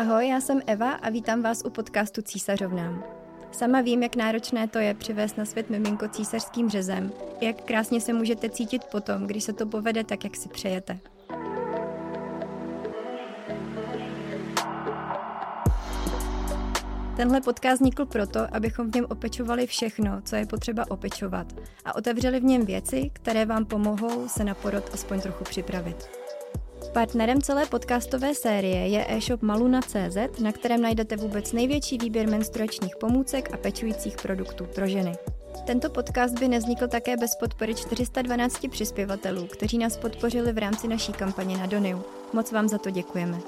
Ahoj, já jsem Eva a vítám vás u podcastu Císařovnám. Sama vím, jak náročné to je přivést na svět miminko císařským řezem, jak krásně se můžete cítit potom, když se to povede tak, jak si přejete. Tenhle podcast vznikl proto, abychom v něm opečovali všechno, co je potřeba opečovat a otevřeli v něm věci, které vám pomohou se na porod aspoň trochu připravit. Partnerem celé podcastové série je e-shop maluna.cz, na kterém najdete vůbec největší výběr menstruačních pomůcek a pečujících produktů pro ženy. Tento podcast by nevznikl také bez podpory 412 přispěvatelů, kteří nás podpořili v rámci naší kampaně na Doniu. Moc vám za to děkujeme.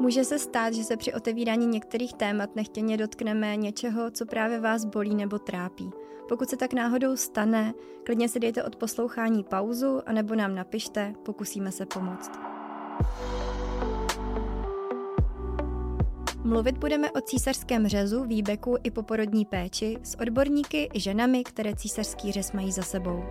Může se stát, že se při otevírání některých témat nechtěně dotkneme něčeho, co právě vás bolí nebo trápí. Pokud se tak náhodou stane, klidně si dejte od poslouchání pauzu anebo nám napište, pokusíme se pomoct. Mluvit budeme o císařském řezu, výbeku i poporodní péči s odborníky i ženami, které císařský řez mají za sebou.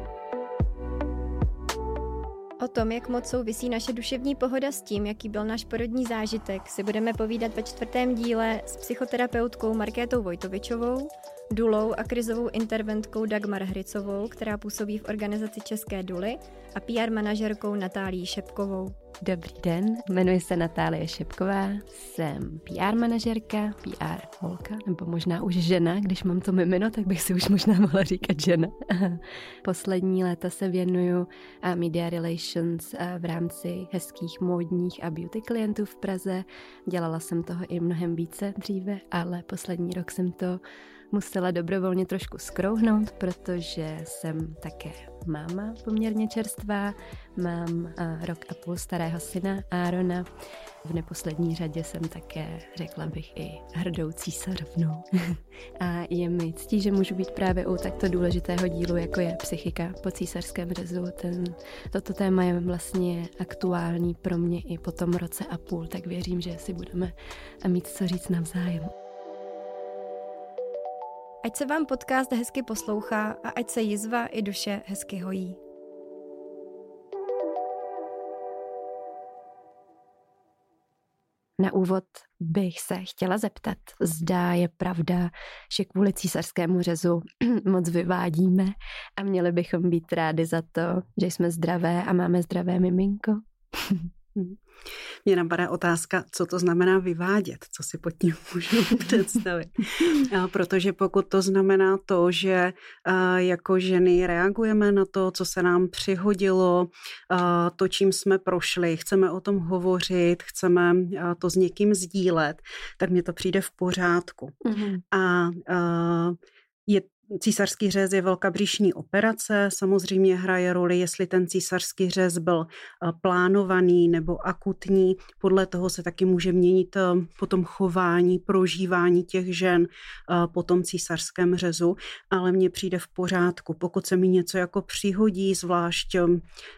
O tom, jak moc souvisí naše duševní pohoda s tím, jaký byl náš porodní zážitek, si budeme povídat ve čtvrtém díle s psychoterapeutkou Markétou Vojtovičovou, Dulou a krizovou interventkou Dagmar Hricovou, která působí v organizaci České Duly a PR manažerkou Natálí Šepkovou. Dobrý den, jmenuji se Natálie Šepková, jsem PR manažerka, PR holka, nebo možná už žena, když mám to mimino, tak bych si už možná mohla říkat žena. Poslední léta se věnuju media relations v rámci hezkých módních a beauty klientů v Praze. Dělala jsem toho i mnohem více dříve, ale poslední rok jsem to musela dobrovolně trošku skrouhnout, protože jsem také máma poměrně čerstvá. Mám rok a půl starého syna Árona. V neposlední řadě jsem také, řekla bych, i hrdou císařovnou. a je mi ctí, že můžu být právě u takto důležitého dílu, jako je psychika po císařském řezu. Ten, toto téma je vlastně aktuální pro mě i po tom roce a půl, tak věřím, že si budeme mít co říct navzájem. Ať se vám podcast hezky poslouchá a ať se jizva i duše hezky hojí. Na úvod bych se chtěla zeptat, zda je pravda, že kvůli císařskému řezu moc vyvádíme a měli bychom být rádi za to, že jsme zdravé a máme zdravé miminko. Mě napadá otázka, co to znamená vyvádět, co si pod tím můžu představit. Protože pokud to znamená to, že jako ženy reagujeme na to, co se nám přihodilo, to, čím jsme prošli, chceme o tom hovořit, chceme to s někým sdílet, tak mně to přijde v pořádku. Mm-hmm. A je Císařský řez je velká břišní operace, samozřejmě hraje roli, jestli ten císařský řez byl eh, plánovaný nebo akutní. Podle toho se taky může měnit eh, potom chování, prožívání těch žen eh, po tom císařském řezu, ale mně přijde v pořádku, pokud se mi něco jako přihodí, zvlášť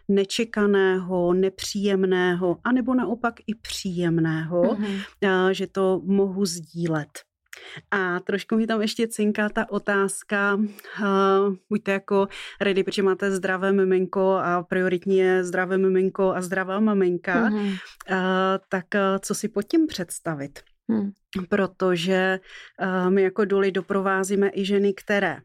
nečekaného, nepříjemného, anebo naopak i příjemného, mm-hmm. že to mohu sdílet. A trošku mi tam ještě cinká ta otázka, uh, buďte jako ready, protože máte zdravé miminko a prioritní je zdravé miminko a zdravá maminka, mm-hmm. uh, tak uh, co si pod tím představit? Hmm. Protože uh, my jako doly doprovázíme i ženy, které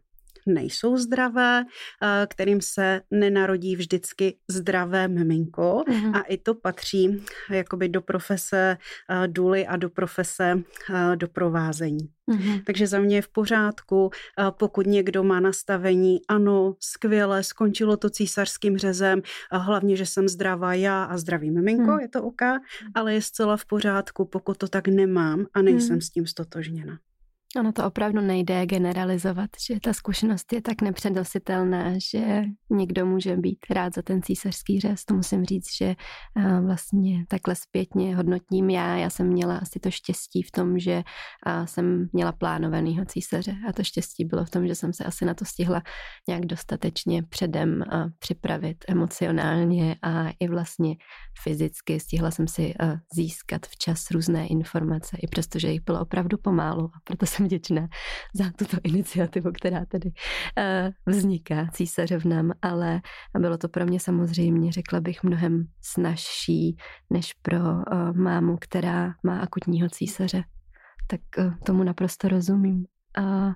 nejsou zdravé, eh, kterým se nenarodí vždycky zdravé miminko mm-hmm. a i to patří jakoby do profese eh, důly a do profese eh, doprovázení. Mm-hmm. Takže za mě je v pořádku, pokud někdo má nastavení, ano, skvěle, skončilo to císařským řezem, a hlavně, že jsem zdravá já a zdravý miminko, mm. je to OK, ale je zcela v pořádku, pokud to tak nemám a nejsem mm. s tím stotožněna. Ono to opravdu nejde generalizovat, že ta zkušenost je tak nepřednositelná, že někdo může být rád za ten císařský řez. To musím říct, že vlastně takhle zpětně hodnotím já. Já jsem měla asi to štěstí v tom, že jsem měla plánovanýho císaře a to štěstí bylo v tom, že jsem se asi na to stihla nějak dostatečně předem připravit emocionálně a i vlastně fyzicky. Stihla jsem si získat včas různé informace, i přestože jich bylo opravdu pomálu a proto jsem jsem vděčná za tuto iniciativu, která tady uh, vzniká císařovnám, ale bylo to pro mě samozřejmě, řekla bych, mnohem snažší než pro uh, mámu, která má akutního císaře. Tak uh, tomu naprosto rozumím. Uh,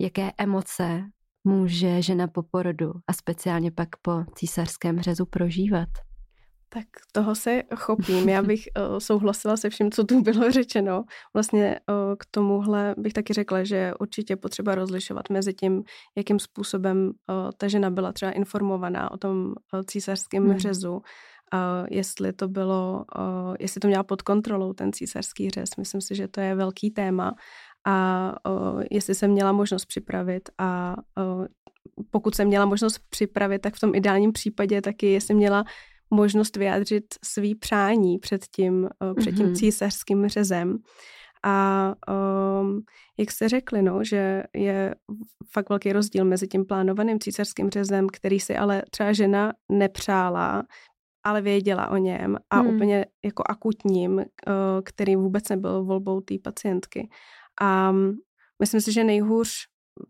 jaké emoce může žena po porodu a speciálně pak po císařském řezu prožívat? Tak toho se chopím. Já bych uh, souhlasila se vším, co tu bylo řečeno. Vlastně uh, k tomuhle bych taky řekla, že určitě potřeba rozlišovat mezi tím, jakým způsobem uh, ta žena byla třeba informovaná o tom císařském hmm. řezu, uh, jestli to bylo, jestli to měla pod kontrolou ten císařský řez. Myslím si, že to je velký téma a jestli jsem měla možnost připravit a pokud jsem měla možnost připravit, tak v tom ideálním případě taky, jestli měla možnost vyjádřit svý přání před tím, uh, před tím mm-hmm. císařským řezem. A um, jak jste řekli, no, že je fakt velký rozdíl mezi tím plánovaným císařským řezem, který si ale třeba žena nepřála, ale věděla o něm a hmm. úplně jako akutním, uh, který vůbec nebyl volbou té pacientky. A myslím si, že nejhůř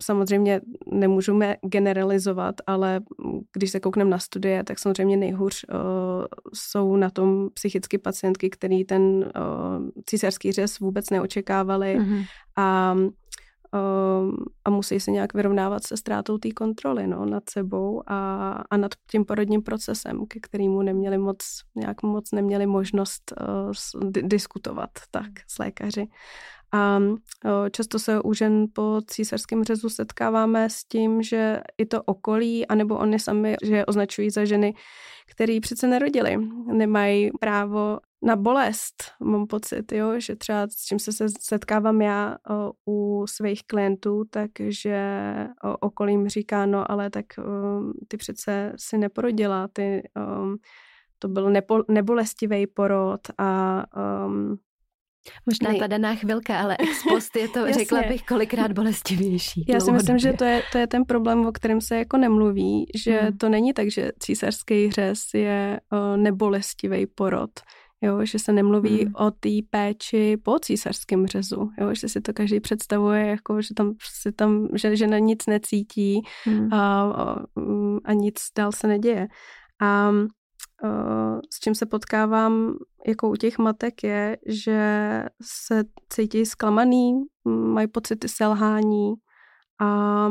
samozřejmě nemůžeme generalizovat, ale když se koukneme na studie, tak samozřejmě nejhůř uh, jsou na tom psychicky pacientky, který ten uh, císařský řez vůbec neočekávali mm-hmm. a uh, a musí se nějak vyrovnávat se ztrátou té kontroly no, nad sebou a, a nad tím porodním procesem, ke kterému neměli moc, nějak moc neměli možnost uh, diskutovat tak s lékaři. A často se u žen po císařském řezu setkáváme s tím, že i to okolí, anebo oni sami, že označují za ženy, které přece nerodili, nemají právo na bolest, mám pocit, jo, že třeba s čím se setkávám já u svých klientů, takže okolím říká, no ale tak ty přece si neporodila, ty, to byl nebolestivý porod a um, Možná ta daná chvilka, ale ex post je to, řekla bych, kolikrát bolestivější. Já si myslím, že to je, to je ten problém, o kterém se jako nemluví, že hmm. to není tak, že císařský řez je o, nebolestivý porod, jo, že se nemluví hmm. o té péči po císařském řezu, jo, že si to každý představuje, jako, že tam, si tam že žena nic necítí hmm. a, a, a nic dál se neděje. A s čím se potkávám jako u těch matek je, že se cítí zklamaný, mají pocity selhání a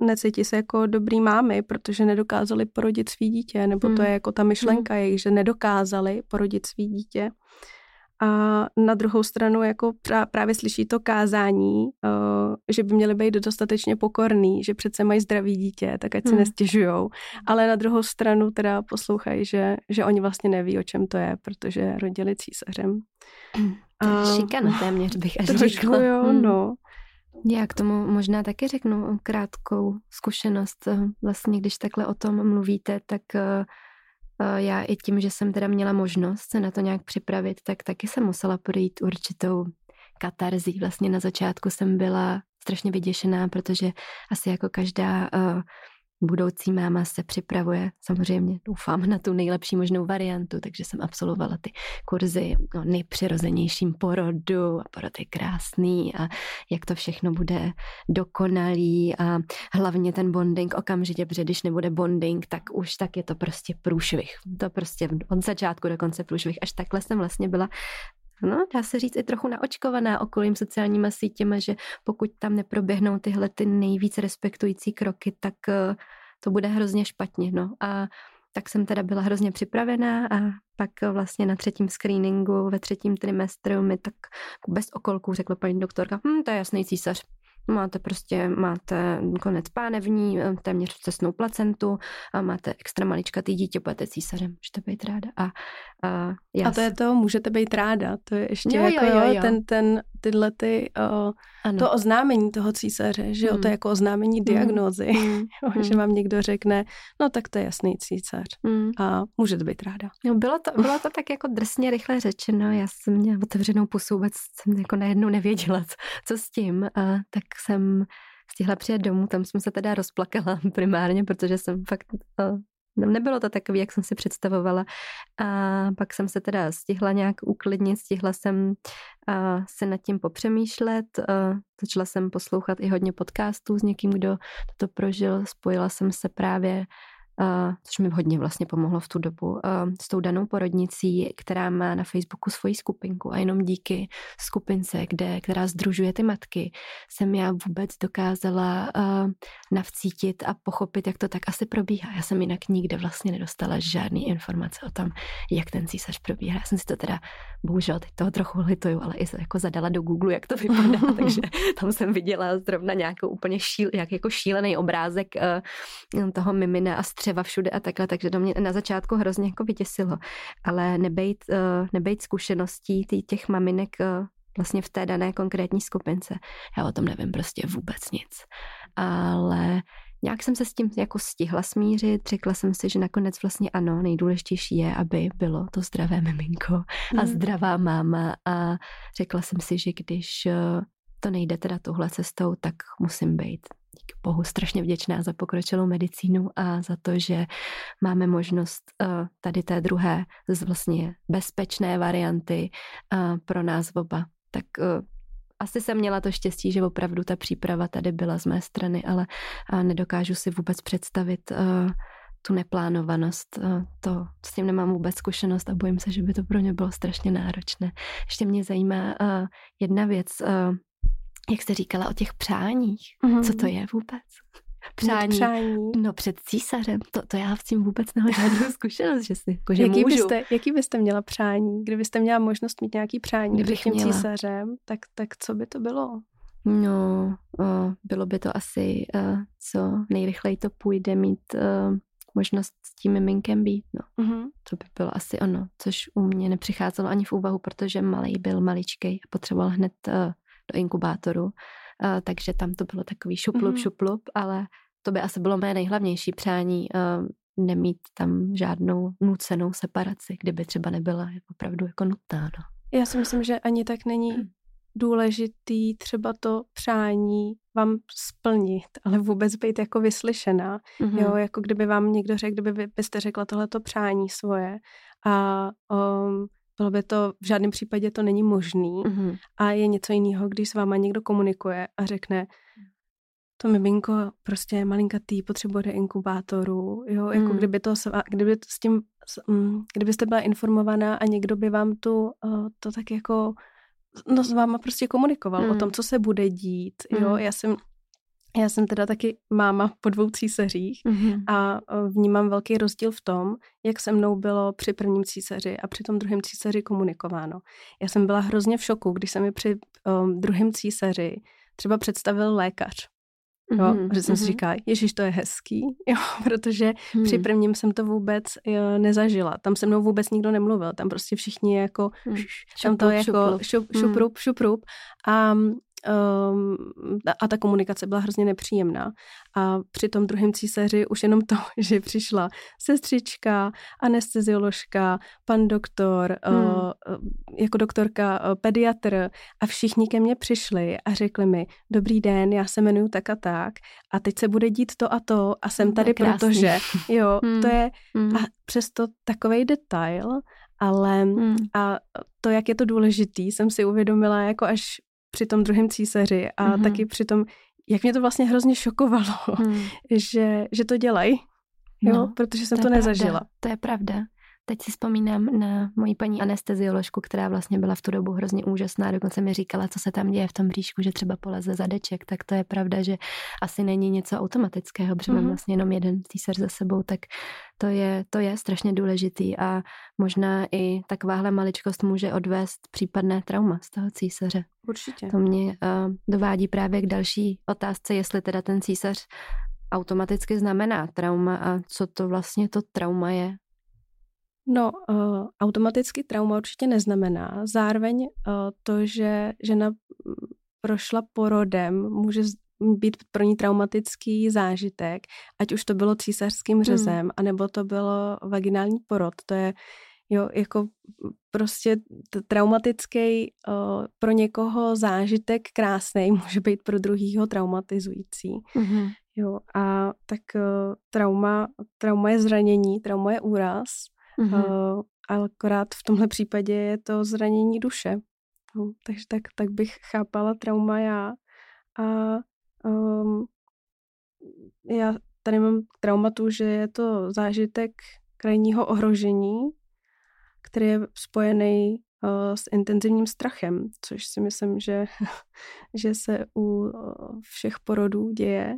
necítí se jako dobrý mámy, protože nedokázali porodit svý dítě, nebo to hmm. je jako ta myšlenka hmm. jejich, že nedokázali porodit svý dítě. A na druhou stranu jako právě slyší to kázání, uh, že by měly být dostatečně pokorný, že přece mají zdravý dítě, tak ať si hmm. nestěžujou. Ale na druhou stranu teda poslouchají, že, že oni vlastně neví, o čem to je, protože rodili císařem. To je šikana téměř bych až trošku, řekla. jo, hmm. no. Já k tomu možná taky řeknu krátkou zkušenost. Vlastně, když takhle o tom mluvíte, tak Eh, já i tím, že jsem teda měla možnost se na to nějak připravit, tak taky jsem musela projít určitou katarzí. Vlastně na začátku jsem byla strašně vyděšená, protože asi jako každá uh, budoucí máma se připravuje, samozřejmě doufám na tu nejlepší možnou variantu, takže jsem absolvovala ty kurzy o nejpřirozenějším porodu a porod je krásný a jak to všechno bude dokonalý a hlavně ten bonding okamžitě, protože když nebude bonding, tak už tak je to prostě průšvih. To prostě od začátku do konce průšvih. Až takhle jsem vlastně byla no, dá se říct i trochu naočkovaná okolím sociálníma sítěma, že pokud tam neproběhnou tyhle ty nejvíc respektující kroky, tak eh, to bude hrozně špatně, no. A tak jsem teda byla hrozně připravená a pak vlastně na třetím screeningu ve třetím trimestru mi tak bez okolků řekla paní doktorka, hm, to je jasný císař, Máte prostě, máte konec pánevní, eh, téměř cestnou placentu a máte extra maličkatý dítě, budete císařem. Můžete být ráda. A, a, a to je to, můžete být ráda. To je ještě jo, jako jo, jo, jo. ten, ten, tyhle ty, uh, to oznámení toho císaře, že hmm. jo, to je jako oznámení hmm. diagnózy, hmm. že vám někdo řekne, no tak to je jasný císař hmm. a můžete být ráda. No, bylo, to, bylo to tak jako drsně rychle řečeno, já jsem měla otevřenou pusu, vůbec jsem jako najednou nevěděla, co, co s tím, a tak jsem stihla přijet domů, tam jsem se teda rozplakala primárně, protože jsem fakt uh, nebylo to takový, jak jsem si představovala. A pak jsem se teda stihla nějak uklidnit, stihla jsem uh, se nad tím popřemýšlet, uh, začala jsem poslouchat i hodně podcastů s někým, kdo to prožil, spojila jsem se právě Uh, což mi hodně vlastně pomohlo v tu dobu, uh, s tou danou porodnicí, která má na Facebooku svoji skupinku a jenom díky skupince, kde, která združuje ty matky, jsem já vůbec dokázala uh, navcítit a pochopit, jak to tak asi probíhá. Já jsem jinak nikde vlastně nedostala žádný informace o tom, jak ten císař probíhá. Já jsem si to teda, bohužel, teď toho trochu lituju, ale i jako zadala do Google, jak to vypadá, takže tam jsem viděla zrovna nějakou úplně šíl, jak jako šílený obrázek toho mimina a střed střeva všude a takhle, takže to mě na začátku hrozně jako vytěsilo. Ale nebejt, uh, nebejt zkušeností těch maminek uh, vlastně v té dané konkrétní skupince. Já o tom nevím prostě vůbec nic. Ale nějak jsem se s tím jako stihla smířit, řekla jsem si, že nakonec vlastně ano, nejdůležitější je, aby bylo to zdravé miminko a mm. zdravá máma a řekla jsem si, že když eh, to nejde teda touhle cestou, tak musím být díky bohu strašně vděčná za pokročilou medicínu a za to, že máme možnost uh, tady té druhé z vlastně bezpečné varianty uh, pro nás oba. Tak uh, asi jsem měla to štěstí, že opravdu ta příprava tady byla z mé strany, ale nedokážu si vůbec představit tu neplánovanost, to s tím nemám vůbec zkušenost a bojím se, že by to pro ně bylo strašně náročné. Ještě mě zajímá jedna věc, jak jste říkala o těch přáních. Mm-hmm. Co to je vůbec? Přání. přání. No před císařem, to, to já v tím vůbec nemám žádnou zkušenost, že si, jako, že jaký můžu. Byste, jaký byste měla přání? Kdybyste měla možnost mít nějaký přání Kdybych před tím měla. císařem, tak, tak co by to bylo? No, o, bylo by to asi, uh, co nejrychleji to půjde mít uh, možnost s tím miminkem být, no. Mm-hmm. To by bylo asi ono, což u mě nepřicházelo ani v úvahu, protože malý byl maličkej a potřeboval hned uh, do inkubátoru, uh, takže tam to bylo takový šuplup, mm-hmm. šuplup, ale to by asi bylo mé nejhlavnější přání, uh, nemít tam žádnou nucenou separaci, kdyby třeba nebyla opravdu jako nutná. No. Já si myslím, že ani tak není hm. důležitý třeba to přání vám splnit, ale vůbec být jako vyslyšená. Mm-hmm. Jo, jako kdyby vám někdo řekl, kdyby byste řekla tohleto přání svoje a um, bylo by to, v žádném případě to není možný mm-hmm. a je něco jiného, když s váma někdo komunikuje a řekne, to miminko prostě je malinkatý, potřebuje inkubátoru, jo, jako mm. kdyby to, kdyby s tím, mm, kdybyste byla informovaná a někdo by vám tu, uh, to tak jako, no s váma prostě komunikoval mm. o tom, co se bude dít, jo, mm. já jsem já jsem teda taky máma po dvou císařích mm-hmm. a vnímám velký rozdíl v tom, jak se mnou bylo při prvním císaři a při tom druhém císaři komunikováno. Já jsem byla hrozně v šoku, když se mi při um, druhém císaři třeba představil lékař. Jo, mm-hmm. že jsem mm-hmm. si říká, ježiš, to je hezký, jo, protože mm. při prvním jsem to vůbec jo, nezažila. Tam se mnou vůbec nikdo nemluvil, tam prostě všichni jako, mm. šup, tam to je jako šup, šuprup, šuprup. A um, a ta komunikace byla hrozně nepříjemná. A při tom druhém císaři už jenom to, že přišla sestřička, anestezioložka, pan doktor, hmm. uh, jako doktorka, uh, pediatr a všichni ke mně přišli a řekli mi, dobrý den, já se jmenuji tak a tak a teď se bude dít to a to a jsem tady, protože, jo, hmm. to je hmm. a přesto takovej detail, ale hmm. a to, jak je to důležitý, jsem si uvědomila jako až při tom druhém císaři a mm-hmm. taky při tom, jak mě to vlastně hrozně šokovalo, mm. že, že to dělají, jo, no, protože jsem to, to nezažila. Pravda, to je pravda. Teď si vzpomínám na moji paní anestezioložku, která vlastně byla v tu dobu hrozně úžasná, dokonce mi říkala, co se tam děje v tom bříšku, že třeba poleze zadeček, tak to je pravda, že asi není něco automatického, protože mm-hmm. mám mhm. vlastně jenom jeden císař za sebou, tak to je, to je strašně důležitý a možná i takováhle maličkost může odvést případné trauma z toho císaře. Určitě. To mě uh, dovádí právě k další otázce, jestli teda ten císař automaticky znamená trauma a co to vlastně to trauma je. No, uh, automaticky trauma určitě neznamená. Zároveň uh, to, že žena prošla porodem, může být pro ní traumatický zážitek, ať už to bylo císařským hmm. řezem, hmm. anebo to bylo vaginální porod. To je jo, jako prostě traumatický uh, pro někoho zážitek krásný může být pro druhýho traumatizující. Mm-hmm. Jo, a tak uh, trauma, trauma je zranění, trauma je úraz, mm-hmm. ale akorát v tomhle případě je to zranění duše. No, takže tak, tak bych chápala trauma já. A um, já tady mám traumatu, že je to zážitek krajního ohrožení, který je spojený uh, s intenzivním strachem, což si myslím, že, že se u uh, všech porodů děje.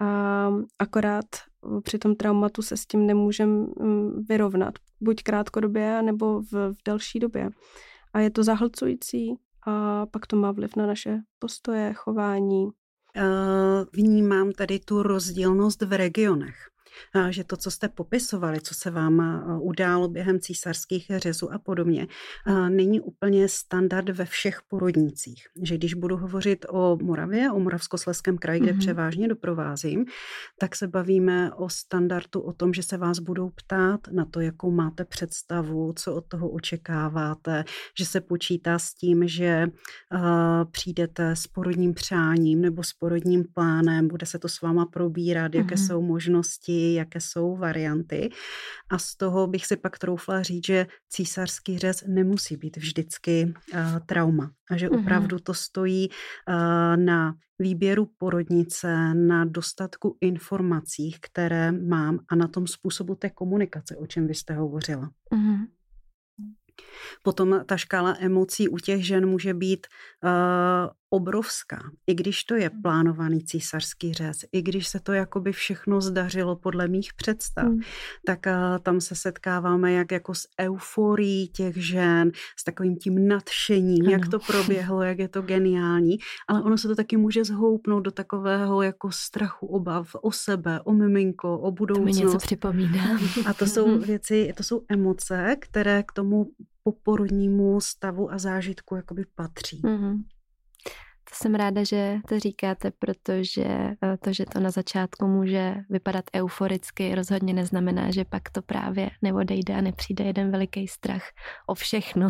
A akorát při tom traumatu se s tím nemůžeme mm, vyrovnat, buď krátkodobě, nebo v, v delší době. A je to zahlcující a pak to má vliv na naše postoje, chování. Vnímám tady tu rozdílnost v regionech že to, co jste popisovali, co se vám událo během císařských řezů a podobně, není úplně standard ve všech porodnicích. Že když budu hovořit o Moravě, o Moravskosleském kraji, kde mm-hmm. převážně doprovázím, tak se bavíme o standardu, o tom, že se vás budou ptát na to, jakou máte představu, co od toho očekáváte, že se počítá s tím, že přijdete s porodním přáním nebo s porodním plánem, bude se to s váma probírat, jaké mm-hmm. jsou možnosti, jaké jsou varianty. A z toho bych si pak troufla říct, že císařský řez nemusí být vždycky uh, trauma. A že opravdu to stojí uh, na výběru porodnice, na dostatku informací, které mám a na tom způsobu té komunikace, o čem vy jste hovořila. Mm-hmm. Potom ta škála emocí u těch žen může být uh, obrovská. I když to je hmm. plánovaný císařský řez, i když se to jakoby všechno zdařilo podle mých představ, mm. tak uh, tam se setkáváme jak jako s euforií těch žen, s takovým tím nadšením, ano. jak to proběhlo, jak je to geniální, ale ono se to taky může zhoupnout do takového jako strachu, obav o sebe, o miminko, o budoucnost. To mi něco připomíná. A to jsou věci, to jsou emoce, které k tomu poporodnímu stavu a zážitku jakoby patří. Mm-hmm. Jsem ráda, že to říkáte, protože eh, to, že to na začátku může vypadat euforicky, rozhodně neznamená, že pak to právě neodejde a nepřijde jeden veliký strach o všechno.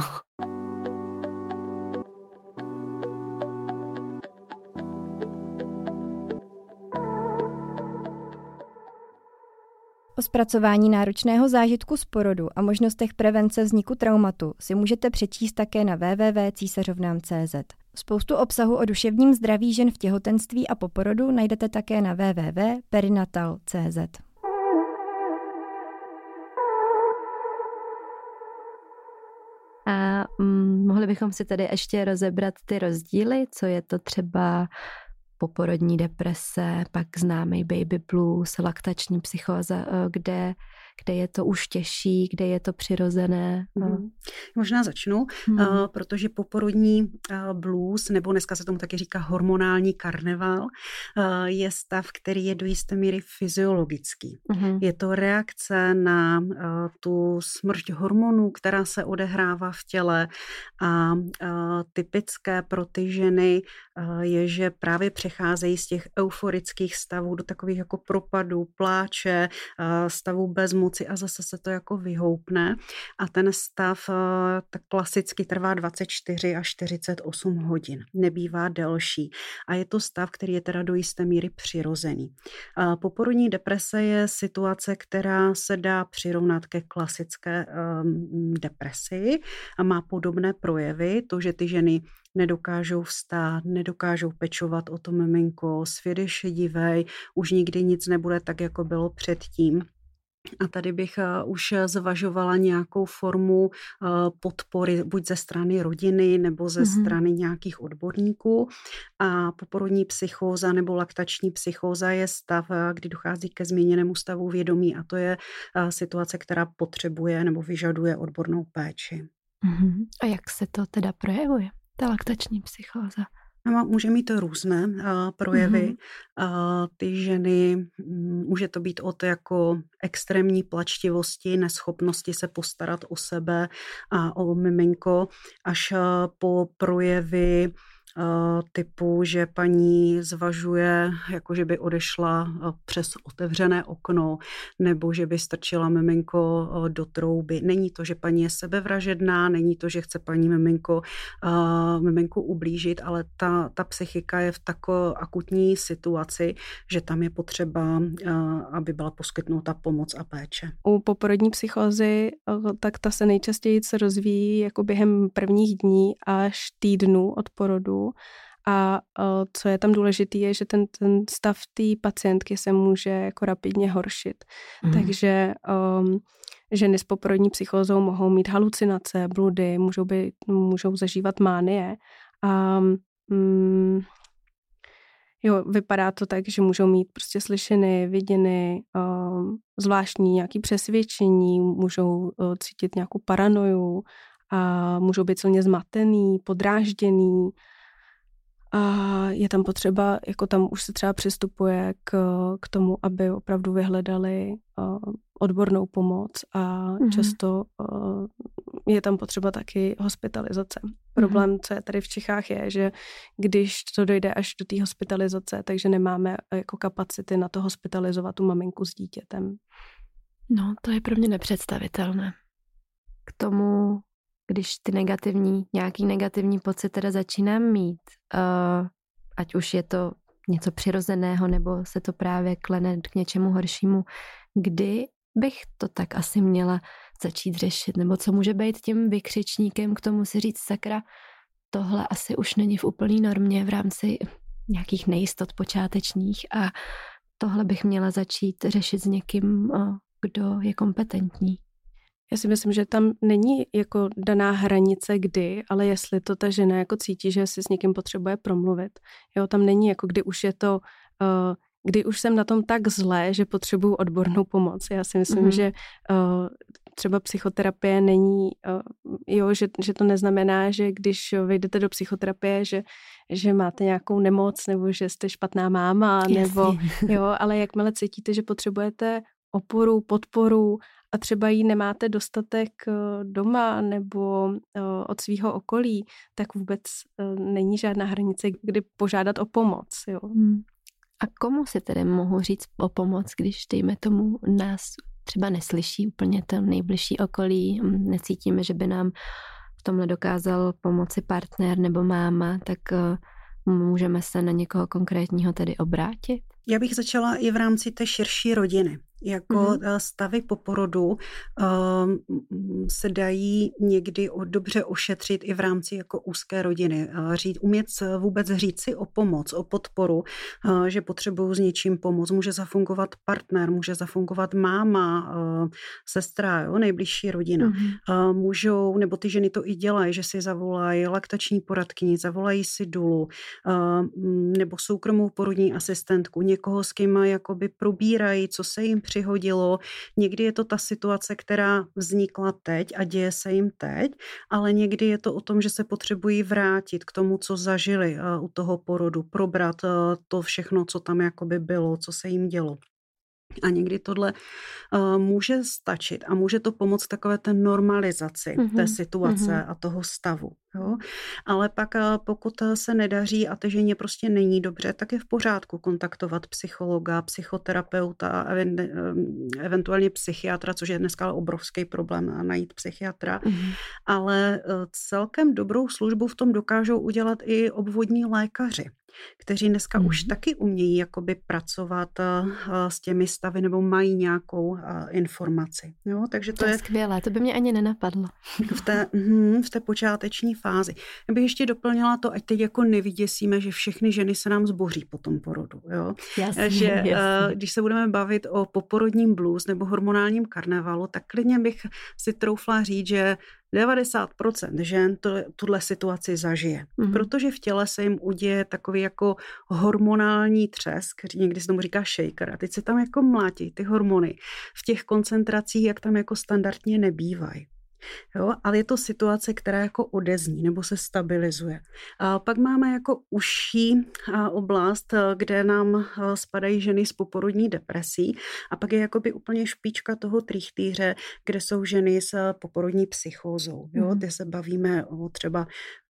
O zpracování náročného zážitku z porodu a možnostech prevence vzniku traumatu si můžete přečíst také na www.císařovnám.cz. Spoustu obsahu o duševním zdraví žen v těhotenství a po porodu najdete také na www.perinatal.cz. A mm, mohli bychom si tady ještě rozebrat ty rozdíly, co je to třeba poporodní deprese, pak známý baby blues, laktační psychóza, eh, kde kde je to už těžší, kde je to přirozené? Mm. Možná začnu, mm. uh, protože poporodní uh, blues, nebo dneska se tomu taky říká hormonální karneval, uh, je stav, který je do jisté míry fyziologický. Mm. Je to reakce na uh, tu smrť hormonů, která se odehrává v těle a uh, typické pro ty ženy uh, je, že právě přecházejí z těch euforických stavů do takových jako propadů, pláče, uh, stavů bezmoci, moci a zase se to jako vyhoupne a ten stav eh, tak klasicky trvá 24 až 48 hodin, nebývá delší a je to stav, který je teda do jisté míry přirozený. Poporodní deprese je situace, která se dá přirovnat ke klasické um, depresi a má podobné projevy, to, že ty ženy nedokážou vstát, nedokážou pečovat o to miminko, svět je šedivej, už nikdy nic nebude tak, jako bylo předtím. A tady bych eh, už zvažovala nějakou formu eh, podpory, buď ze strany rodiny nebo ze mm-hmm. strany nějakých odborníků. A poporodní psychóza nebo laktační psychóza je stav, eh, kdy dochází ke změněnému stavu vědomí a to je situace, která potřebuje nebo vyžaduje odbornou péči. Mm-hmm. A jak se to teda projevuje, ta laktační psychóza? No, může mít to různé uh, projevy. Mm-hmm. Uh, ty ženy, um, může to být od jako extrémní plačtivosti, neschopnosti se postarat o sebe a o miminko, až uh, po projevy typu, že paní zvažuje, jako že by odešla přes otevřené okno, nebo že by strčila miminko do trouby. Není to, že paní je sebevražedná, není to, že chce paní miminko, miminko ublížit, ale ta, ta psychika je v takové akutní situaci, že tam je potřeba, aby byla poskytnuta pomoc a péče. U poporodní psychózy, tak ta se nejčastěji rozvíjí jako během prvních dní až týdnů od porodu. A co je tam důležité, je, že ten, ten stav té pacientky se může jako rapidně horšit. Mm. Takže um, ženy s poporodní psychózou mohou mít halucinace, bludy, můžou, být, můžou zažívat mánie. A um, jo, vypadá to tak, že můžou mít prostě slyšeny, viděny, um, zvláštní nějaký přesvědčení, můžou uh, cítit nějakou paranoju, a můžou být silně zmatený, podrážděný. A je tam potřeba, jako tam už se třeba přistupuje k, k tomu, aby opravdu vyhledali uh, odbornou pomoc a mm-hmm. často uh, je tam potřeba taky hospitalizace. Mm-hmm. Problém, co je tady v Čechách, je, že když to dojde až do té hospitalizace, takže nemáme jako kapacity na to hospitalizovat tu maminku s dítětem. No, to je pro mě nepředstavitelné. K tomu když ty negativní, nějaký negativní pocit teda začínám mít, uh, ať už je to něco přirozeného, nebo se to právě klene k něčemu horšímu, kdy bych to tak asi měla začít řešit, nebo co může být tím vykřičníkem k tomu si říct sakra, tohle asi už není v úplný normě v rámci nějakých nejistot počátečních a tohle bych měla začít řešit s někým, eh, kdo je kompetentní. Já si myslím, že tam není jako daná hranice kdy, ale jestli to ta žena jako cítí, že si s někým potřebuje promluvit. Jo, tam není jako kdy už je to, uh, kdy už jsem na tom tak zlé, že potřebuju odbornou pomoc. Já si myslím, mm-hmm. že uh, třeba psychoterapie není, uh, jo, že, že to neznamená, že když vyjdete do psychoterapie, že, že máte nějakou nemoc nebo že jste špatná máma, Jasně. nebo jo, ale jakmile cítíte, že potřebujete oporu, podporu a třeba jí nemáte dostatek eh, doma nebo eh, od svého okolí, tak vůbec eh, není žádná hranice, kdy požádat o pomoc. Jo. Hmm. A komu si tedy mohu říct o pomoc, když, dejme tomu, nás třeba neslyší úplně to nejbližší okolí, hm, necítíme, že by nám v tomhle dokázal pomoci partner nebo máma, tak můžeme se na někoho konkrétního tedy obrátit? Já bych začala i v rámci té širší rodiny jako mm-hmm. stavy po porodu um, se dají někdy dobře ošetřit i v rámci jako úzké rodiny. Uh, říct, umět vůbec říct si o pomoc, o podporu, uh, že potřebuju s něčím pomoc. Může zafungovat partner, může zafungovat máma, uh, sestra, jo, nejbližší rodina. Mm-hmm. Uh, můžou, nebo ty ženy to i dělají, že si zavolají laktační poradkyni, zavolají si dulu, nebo soukromou porodní asistentku, někoho, s kým jakoby probírají, co se jim přihodilo. Někdy je to ta situace, která vznikla teď a děje se jim teď, ale někdy je to o tom, že se potřebují vrátit k tomu, co zažili eh, u toho porodu, probrat eh, to všechno, co tam jakoby bylo, co se jim dělo. A někdy tohle uh, může stačit a může to pomoct takové té normalizaci mm-hmm. té situace mm-hmm. a toho stavu. Jo? Ale pak uh, pokud uh, se nedaří a té ženě prostě není dobře, tak je v pořádku kontaktovat psychologa, psychoterapeuta, event, eventuálně psychiatra, což je dneska obrovský problém najít psychiatra. Mm-hmm. Ale celkem dobrou službu v tom dokážou udělat i obvodní lékaři kteří dneska mm. už taky umějí jakoby pracovat uh, s těmi stavy nebo mají nějakou uh, informaci. Jo? Takže to, to je, skvělé, to by mě ani nenapadlo. V té, hm, v té počáteční fázi. Já bych ještě doplnila to, ať teď jako nevyděsíme, že všechny ženy se nám zboří po tom porodu. Jo? Jasně, že jasně. Uh, když se budeme bavit o poporodním blues nebo hormonálním karnevalu, tak klidně bych si troufla říct, že 90% žen to, tuhle situaci zažije, mm-hmm. protože v těle se jim uděje takový jako hormonální třesk, někdy se tomu říká shaker a teď se tam jako mlátí ty hormony v těch koncentracích, jak tam jako standardně nebývají. Jo, ale je to situace, která jako odezní nebo se stabilizuje. A pak máme jako užší oblast, kde nám spadají ženy s poporodní depresí a pak je jakoby úplně špička toho trichtýře, kde jsou ženy s poporodní psychózou. Jo, mm. kde se bavíme o třeba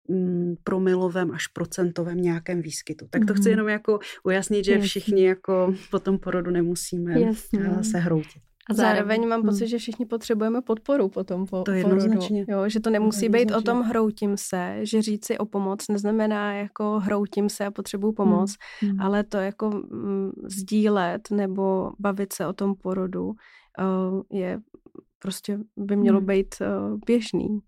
mm, promilovém až procentovém nějakém výskytu. Tak to chci mhm. jenom jako ujasnit, že všichni jako po tom porodu nemusíme Jasně. Se hroutit. A zároveň mám pocit, hmm. že všichni potřebujeme podporu potom po to porodu. Jo, že to nemusí to být o tom hroutím se, že říct si o pomoc neznamená jako hroutím se a potřebuju pomoc, hmm. hmm. ale to jako mm, sdílet nebo bavit se o tom porodu uh, je prostě by mělo hmm. být uh, běžný.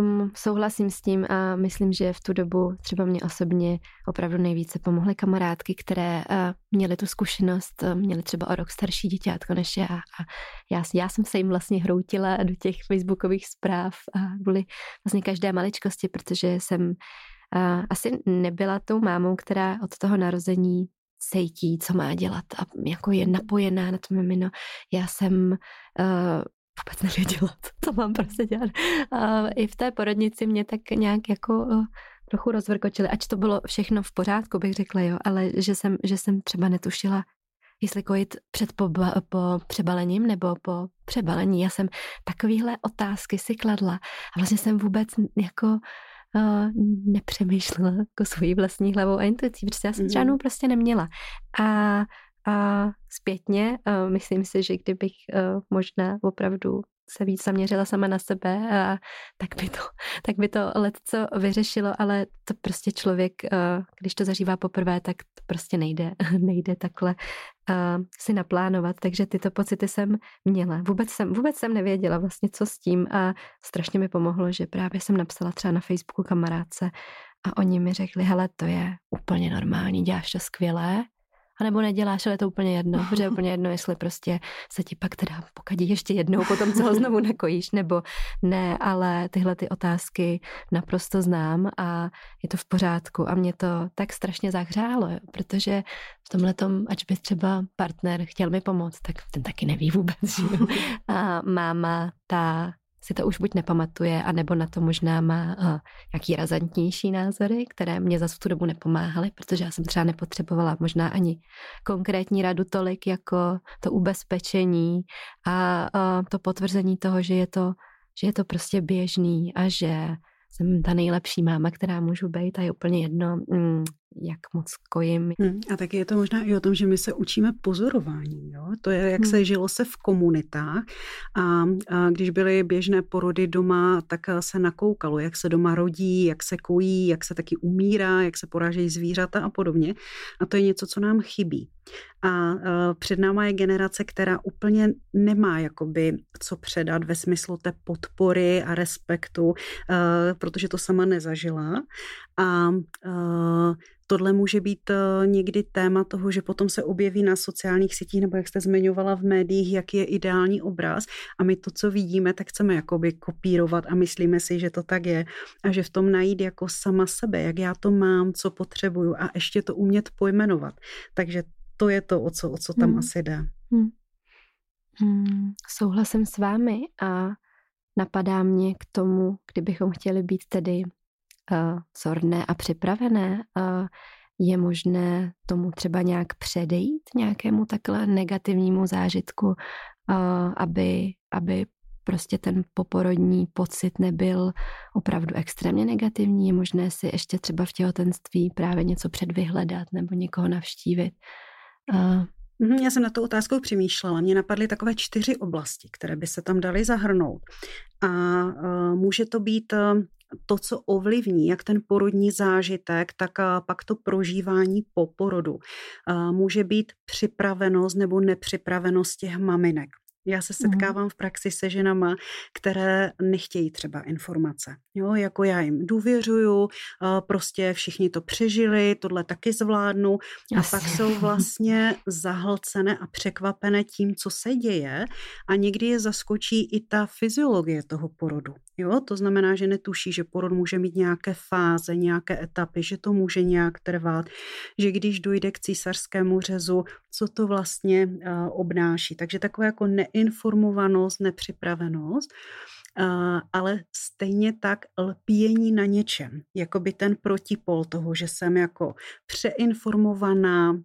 Um, souhlasím s tím a myslím, že v tu dobu třeba mě osobně opravdu nejvíce pomohly kamarádky, které uh, měly tu zkušenost, uh, měly třeba o rok starší děťátko než já a já, já jsem se jim vlastně hroutila do těch facebookových zpráv a kvůli vlastně každé maličkosti, protože jsem uh, asi nebyla tou mámou, která od toho narození cítí, co má dělat a jako je napojená na to mimino. Já jsem uh, vůbec nevěděla, co mám prostě dělat. A i v té porodnici mě tak nějak jako uh, trochu rozvrkočili, ať to bylo všechno v pořádku, bych řekla, jo, ale že jsem, že jsem třeba netušila, jestli kojit před po, po přebalením nebo po přebalení. Já jsem takovýhle otázky si kladla a vlastně jsem vůbec jako uh, nepřemýšlela jako svojí vlastní hlavou a intuicí, protože já jsem žádnou mhm. prostě neměla. A a zpětně uh, myslím si, že kdybych uh, možná opravdu se víc zaměřila sama na sebe, a tak by to, tak by to letco vyřešilo, ale to prostě člověk, když to zažívá poprvé, tak to prostě nejde, nejde takhle si naplánovat, takže tyto pocity jsem měla. Vůbec jsem, vůbec jsem nevěděla vlastně, co s tím a strašně mi pomohlo, že právě jsem napsala třeba na Facebooku kamarádce a oni mi řekli, hele, to je úplně normální, děláš to skvělé, a nebo neděláš, ale je to úplně jedno, protože je úplně jedno, jestli prostě se ti pak teda pokadí ještě jednou, potom co ho znovu nekojíš, nebo ne, ale tyhle ty otázky naprosto znám a je to v pořádku a mě to tak strašně zahřálo, protože v tomhle tom, ať by třeba partner chtěl mi pomoct, tak ten taky neví vůbec. Že? A máma, ta si to už buď nepamatuje, anebo na to možná má uh, nějaký razantnější názory, které mě za tu dobu nepomáhaly, protože já jsem třeba nepotřebovala možná ani konkrétní radu tolik, jako to ubezpečení a uh, to potvrzení toho, že je to, že je to prostě běžný a že jsem ta nejlepší máma, která můžu být a je úplně jedno, mm, jak moc kojím. Hmm, a taky je to možná i o tom, že my se učíme pozorování. Jo? To je, jak hmm. se žilo se v komunitách a, a když byly běžné porody doma, tak se nakoukalo, jak se doma rodí, jak se kojí, jak se taky umírá, jak se porážejí zvířata a podobně. A to je něco, co nám chybí. A uh, před náma je generace, která úplně nemá jakoby co předat ve smyslu té podpory a respektu, uh, protože to sama nezažila. A tohle může být uh, někdy téma toho, že potom se objeví na sociálních sítích, nebo jak jste zmiňovala v médiích, jak je ideální obraz a my to, co vidíme, tak chceme jakoby kopírovat a myslíme si, že to tak je a že v tom najít jako sama sebe, jak já to mám, co potřebuju a ještě to umět pojmenovat. Takže to je to, o co, o co tam hmm. asi jde. Hmm. Hmm, souhlasím s vámi a napadá mě k tomu, kdybychom chtěli být tedy zorné a připravené, je možné tomu třeba nějak předejít, nějakému takhle negativnímu zážitku, aby, aby prostě ten poporodní pocit nebyl opravdu extrémně negativní. Je možné si ještě třeba v těhotenství právě něco předvyhledat nebo někoho navštívit. Uh, já jsem na tu otázkou přemýšlela. Mně napadly takové čtyři oblasti, které by se tam daly zahrnout. A může to být to, co ovlivní jak ten porodní zážitek, tak pak to prožívání po porodu. Může být připravenost nebo nepřipravenost těch maminek. Já se mhm. setkávám v praxi se ženama, které nechtějí třeba informace. Jo, jako já jim důvěřuju, prostě všichni to přežili, tohle taky zvládnu a Asi. pak jsou vlastně zahlcené a překvapené tím, co se děje a někdy je zaskočí i ta fyziologie toho porodu. Jo, to znamená, že netuší, že porod může mít nějaké fáze, nějaké etapy, že to může nějak trvat, že když dojde k císařskému řezu, co to vlastně uh, obnáší. Takže takové jako neinformovanost, nepřipravenost, uh, ale stejně tak lpění na něčem, jako by ten protipol toho, že jsem jako přeinformovaná,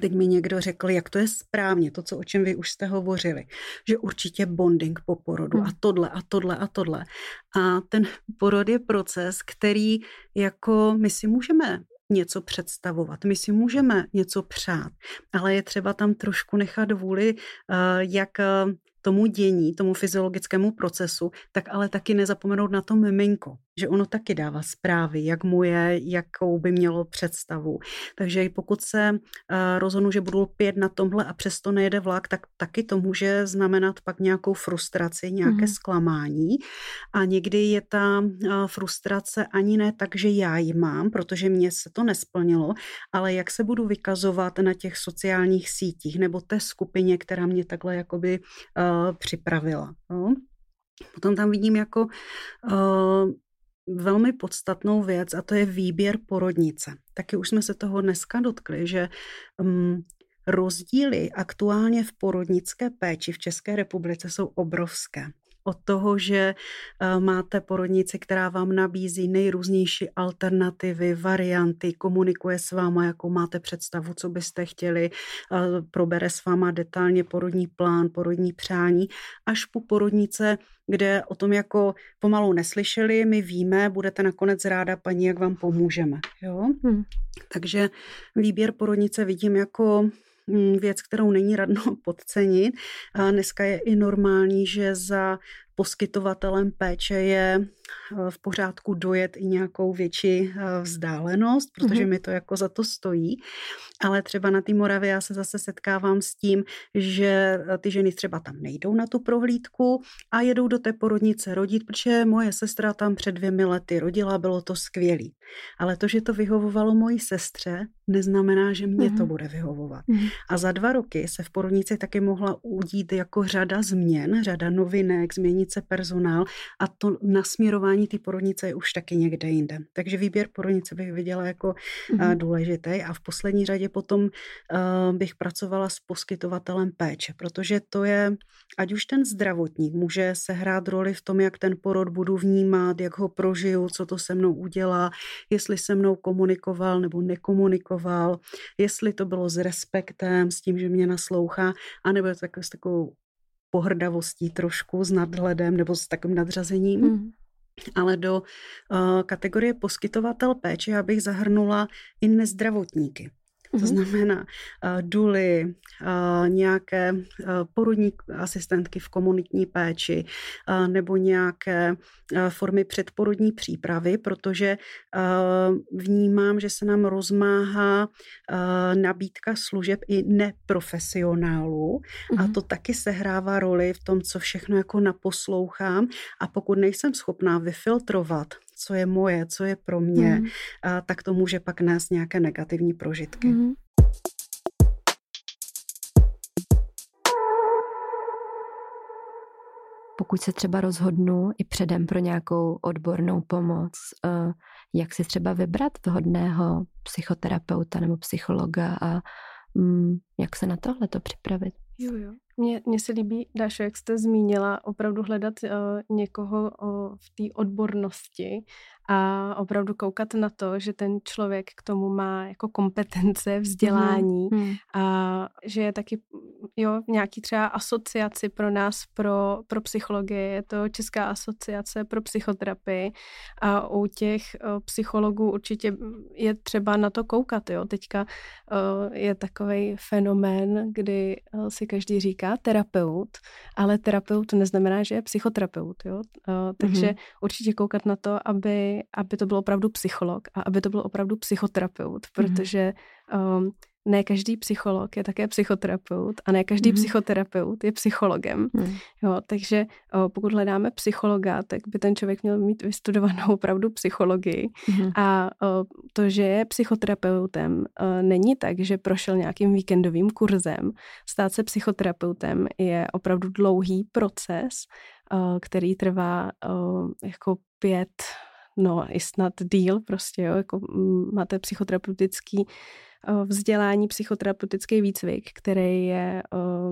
teď mi někdo řekl, jak to je správně, to, co o čem vy už jste hovořili, že určitě bonding po porodu hmm. a tohle a tohle a tohle. A ten porod je proces, který jako my si můžeme něco představovat, my si můžeme něco přát, ale je třeba tam trošku nechat vůli, eh, jak eh, tomu dění, tomu fyziologickému procesu, tak ale taky nezapomenout na to miminko, že ono taky dává zprávy, jak mu je, jakou by mělo představu. Takže pokud se uh, rozhodnu, že budu pět na tomhle a přesto nejede vlak, tak taky to může znamenat pak nějakou frustraci, nějaké mm. zklamání. A někdy je ta uh, frustrace ani ne tak, že já ji mám, protože mně se to nesplnilo, ale jak se budu vykazovat na těch sociálních sítích nebo té skupině, která mě takhle jakoby uh, připravila. No. Potom tam vidím jako uh, velmi podstatnou věc a to je výběr porodnice. Taky už jsme se toho dneska dotkli, že um, rozdíly aktuálně v porodnické péči v České republice jsou obrovské od toho, že eh, máte porodnici, která vám nabízí nejrůznější alternativy, varianty, komunikuje s váma, jakou máte představu, co byste chtěli, eh, probere s váma detailně porodní plán, porodní přání, až po porodnice, kde o tom jako pomalu neslyšeli, my víme, budete nakonec ráda, paní, jak vám pomůžeme. Jo? Hmm. Takže výběr porodnice vidím jako věc, kterou není radno podcenit. A dneska je i normální, že za poskytovatelem péče je v pořádku dojet i nějakou větší eh, vzdálenost, protože mm-hmm. mi to jako za to stojí. Ale třeba na té Moravě já se zase setkávám s tím, že eh, ty ženy třeba tam nejdou na tu prohlídku a jedou do té porodnice rodit, protože moje sestra tam před dvěmi lety rodila, bylo to skvělý. Ale to, že to vyhovovalo mojí sestře, neznamená, že mě mm-hmm. to bude vyhovovat. Mm-hmm. A za dva roky se v porodnici taky mohla udít jako řada změn, řada novinek, změnit se personál a to nasměrování té porodnice je už taky někde jinde. Takže výběr porodnice bych viděla jako mm-hmm. důležitý a v poslední řadě potom uh, bych pracovala s poskytovatelem péče, protože to je, ať už ten zdravotník může sehrát roli v tom, jak ten porod budu vnímat, jak ho prožiju, co to se mnou udělá, jestli se mnou komunikoval nebo nekomunikoval, jestli to bylo s respektem, s tím, že mě naslouchá, anebo tak, s takovou pohrdavostí trošku, s nadhledem nebo s takovým nadřazením. Mm. Ale do uh, kategorie poskytovatel péče já bych zahrnula i nezdravotníky. To mhm. znamená uh, duly, uh, nějaké uh, porodní asistentky v komunitní péči uh, nebo nějaké uh, formy předporodní přípravy, protože uh, vnímám, že se nám rozmáhá uh, nabídka služeb i neprofesionálů uh-huh. a mhm. to taky sehrává roli v tom, co všechno jako naposlouchám a pokud nejsem schopná vyfiltrovat co je moje, co je pro mě, mm. a, tak to může pak nést nějaké negativní prožitky. Mm. Pokud se třeba rozhodnu i předem pro nějakou odbornou pomoc, eh, jak si třeba vybrat vhodného psychoterapeuta nebo psychologa a mm, jak se na tohle to připravit? Jo, jo. Mně, mně se líbí, Dášo, jak jste zmínila, opravdu hledat uh, někoho uh, v té odbornosti a opravdu koukat na to, že ten člověk k tomu má jako kompetence, vzdělání mm. a že je taky jo, nějaký třeba asociaci pro nás, pro, pro psychologii, je to Česká asociace pro psychoterapii a u těch uh, psychologů určitě je třeba na to koukat, jo. Teďka uh, je takový fenomén, kdy uh, si každý říká terapeut, ale terapeut neznamená, že je psychoterapeut, jo. Uh, takže mm-hmm. určitě koukat na to, aby aby, to byl opravdu psycholog a aby to byl opravdu psychoterapeut, mhm. protože um, ne každý psycholog je také psychoterapeut a ne každý mm. psychoterapeut je psychologem. Mm. Jo, takže o, pokud hledáme psychologa, tak by ten člověk měl mít vystudovanou opravdu psychologii. Mm. A o, to, že je psychoterapeutem, o, není tak, že prošel nějakým víkendovým kurzem. Stát se psychoterapeutem je opravdu dlouhý proces, o, který trvá o, jako pět no i snad díl prostě, jo, jako máte psychoterapeutický vzdělání psychoterapeutický výcvik, který je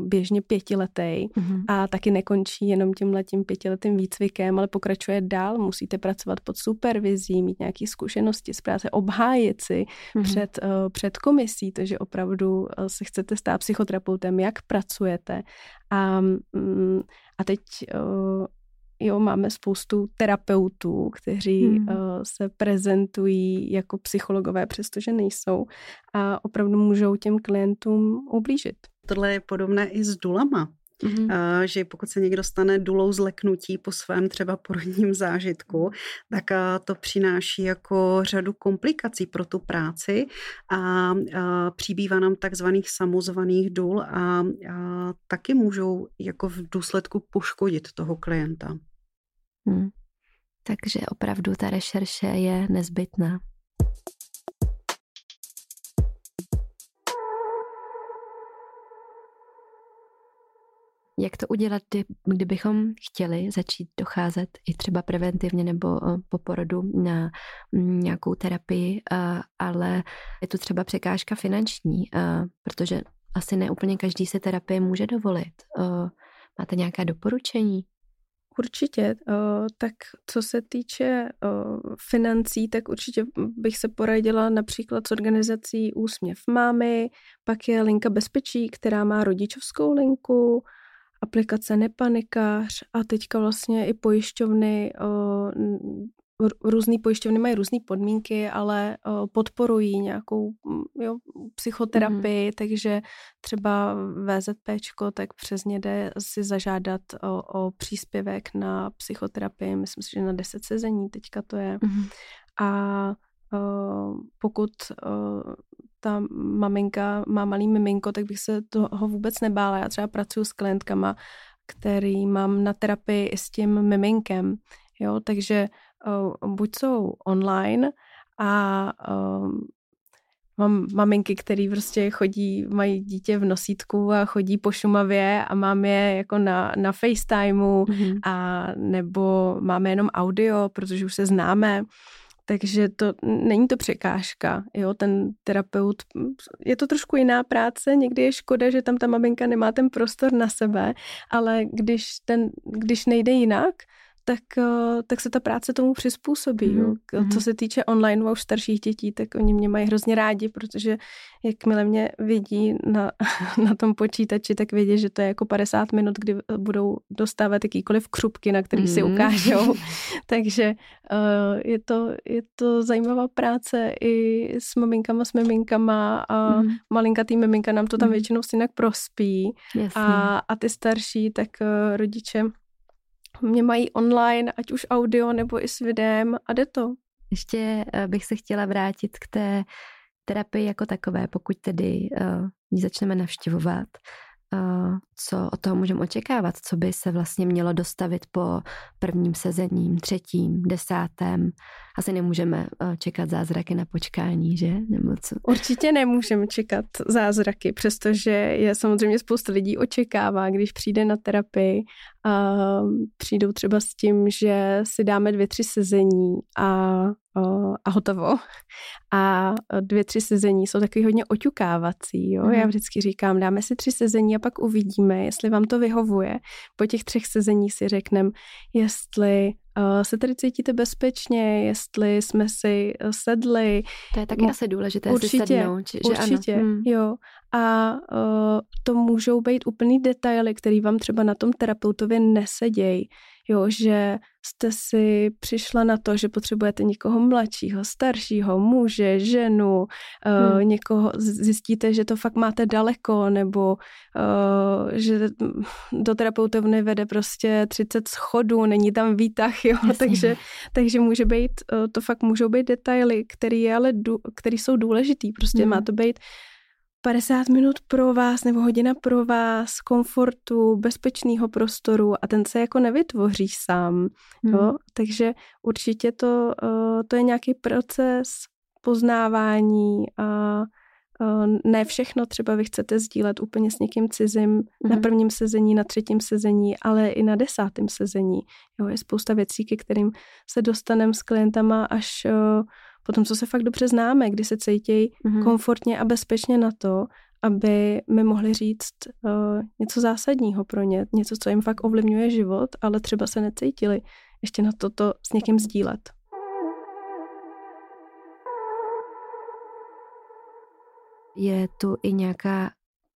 běžně pětiletý mm-hmm. a taky nekončí jenom tím letím pětiletým výcvikem, ale pokračuje dál. Musíte pracovat pod supervizí, mít nějaké zkušenosti z práce, obhájit si mm-hmm. před, před komisí, takže opravdu se chcete stát psychoterapeutem, jak pracujete. A, mm, a teď jo, máme spoustu terapeutů, kteří hmm. uh, se prezentují jako psychologové, přestože nejsou a opravdu můžou těm klientům ublížit. Tohle je podobné i s dulama. Mm-hmm. že pokud se někdo stane dulou zleknutí po svém třeba porodním zážitku, tak to přináší jako řadu komplikací pro tu práci a, přibývá nám takzvaných samozvaných důl a, a taky můžou jako v důsledku poškodit toho klienta. Hmm. Takže opravdu ta rešerše je nezbytná. Jak to udělat, kdybychom chtěli začít docházet i třeba preventivně nebo po porodu na mm, nějakou terapii, ale je tu třeba překážka finanční, protože asi ne úplně každý se terapii může dovolit. Máte nějaká doporučení? Určitě. Tak co se týče financí, tak určitě bych se poradila například s organizací Úsměv mámy, pak je linka bezpečí, která má rodičovskou linku, aplikace Nepanikař a teďka vlastně i pojišťovny, různé pojišťovny mají různé podmínky, ale podporují nějakou jo, psychoterapii, mm-hmm. takže třeba VZP, tak přes ně jde si zažádat o, o příspěvek na psychoterapii, myslím si, že na 10 sezení teďka to je. Mm-hmm. A pokud ta maminka má malý miminko, tak bych se toho vůbec nebála. Já třeba pracuji s klientkama, který mám na terapii i s tím miminkem, jo, takže buď jsou online a uh, mám maminky, které prostě chodí, mají dítě v nosítku a chodí po Šumavě a mám je jako na, na FaceTimeu mm-hmm. a nebo máme jenom audio, protože už se známe takže to není to překážka, jo, ten terapeut, je to trošku jiná práce, někdy je škoda, že tam ta maminka nemá ten prostor na sebe, ale když, ten, když nejde jinak, tak, eh, tak se ta práce tomu přizpůsobí. Mm-hmm. Jo. Co mhm. se týče online už starších dětí, tak oni mě mají hrozně rádi, protože jakmile mě vidí na, na tom počítači, tak vědí, že to je jako 50 minut, kdy budou dostávat jakýkoliv křupky, na který mm-hmm. si mhm. ukážou. Takže uh, je, to, je to zajímavá práce i s maminkama, s miminkama a mm-hmm. malinkatý miminka nám to tam mm-hmm. většinou synak prospí. A, a ty starší, tak rodiče mě mají online, ať už audio nebo i s videem a jde to. Ještě eh, bych se chtěla vrátit k té terapii jako takové, pokud tedy uh, ji začneme navštěvovat co od toho můžeme očekávat, co by se vlastně mělo dostavit po prvním sezením, třetím, desátém. Asi nemůžeme eh, čekat zázraky na počkání, že? Nebo co? Určitě nemůžeme čekat zázraky, přestože je samozřejmě spousta lidí očekává, když přijde na terapii a přijdou třeba s tím, že si dáme dvě, tři sezení a a hotovo. A dvě, tři sezení jsou takový hodně oťukávací. Jo? Mm. Já vždycky říkám, dáme si tři sezení a pak uvidíme, jestli vám to vyhovuje. Po těch třech sezeních si řekneme, jestli uh, se tady cítíte bezpečně, jestli jsme si sedli. To je taky no, asi důležité určitě, si sednout. Že určitě, ano. Hmm. jo. A uh, to můžou být úplný detaily, který vám třeba na tom terapeutově nesedějí jo, že jste si přišla na to, že potřebujete někoho mladšího, staršího, muže, ženu, eh, hmm. uh, někoho, zjistíte, že to fakt máte daleko, nebo uh, že do terapeutovny vede prostě 30 schodů, není tam výtah, jo, takže, takže může být, uh, to fakt můžou být detaily, které ale, který jsou důležitý, prostě hmm. má to být 50 minut pro vás nebo hodina pro vás, komfortu, bezpečného prostoru a ten se jako nevytvoří sám. Hmm. Jo? Takže určitě to, uh, to je nějaký proces poznávání a, ne všechno třeba vy chcete sdílet úplně s někým cizím mm-hmm. na prvním sezení, na třetím sezení, ale i na desátém sezení. Jo, je spousta věcí, ke kterým se dostaneme s klientama až potom, co se fakt dobře známe, kdy se cítí mm-hmm. komfortně a bezpečně na to, aby mi mohli říct uh, něco zásadního pro ně, něco, co jim fakt ovlivňuje život, ale třeba se necítili ještě na toto s někým sdílet. Je tu i nějaká